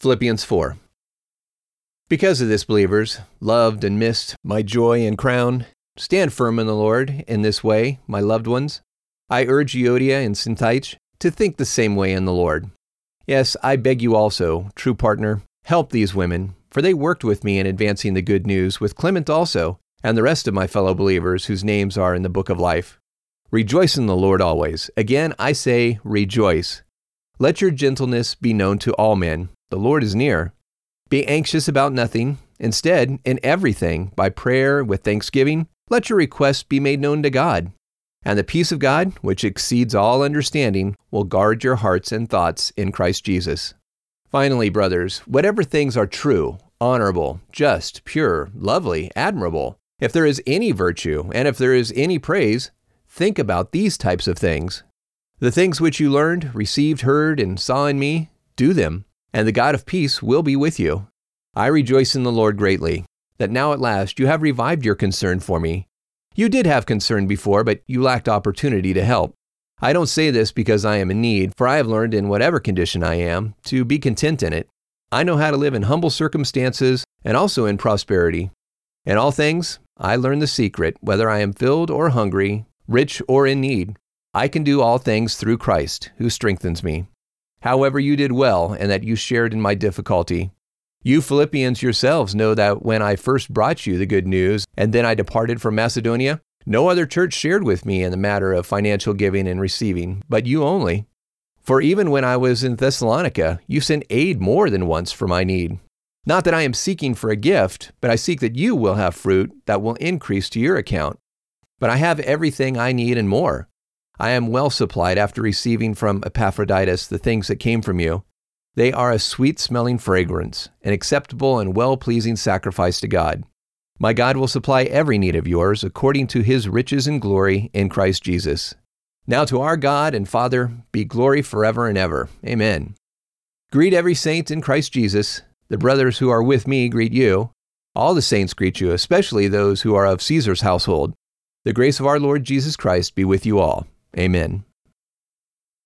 Philippians 4. Because of this, believers, loved and missed, my joy and crown, stand firm in the Lord in this way, my loved ones. I urge Euodia and Syntyche to think the same way in the Lord. Yes, I beg you also, true partner, help these women, for they worked with me in advancing the good news with Clement also, and the rest of my fellow believers whose names are in the book of life. Rejoice in the Lord always. Again, I say, rejoice. Let your gentleness be known to all men. The Lord is near. Be anxious about nothing. Instead, in everything, by prayer with thanksgiving, let your requests be made known to God. And the peace of God, which exceeds all understanding, will guard your hearts and thoughts in Christ Jesus. Finally, brothers, whatever things are true, honorable, just, pure, lovely, admirable, if there is any virtue, and if there is any praise, think about these types of things. The things which you learned, received, heard, and saw in me, do them and the God of peace will be with you. I rejoice in the Lord greatly, that now at last you have revived your concern for me. You did have concern before, but you lacked opportunity to help. I don't say this because I am in need, for I have learned in whatever condition I am to be content in it. I know how to live in humble circumstances and also in prosperity. In all things, I learn the secret, whether I am filled or hungry, rich or in need. I can do all things through Christ, who strengthens me. However, you did well, and that you shared in my difficulty. You Philippians yourselves know that when I first brought you the good news, and then I departed from Macedonia, no other church shared with me in the matter of financial giving and receiving, but you only. For even when I was in Thessalonica, you sent aid more than once for my need. Not that I am seeking for a gift, but I seek that you will have fruit that will increase to your account. But I have everything I need and more I am well supplied after receiving from Epaphroditus the things that came from you. They are a sweet smelling fragrance, an acceptable and well pleasing sacrifice to God. My God will supply every need of yours according to his riches and glory in Christ Jesus. Now to our God and Father be glory forever and ever. Amen. Greet every saint in Christ Jesus. The brothers who are with me greet you. All the saints greet you, especially those who are of Caesar's household. The grace of our Lord Jesus Christ be with you all. Amen.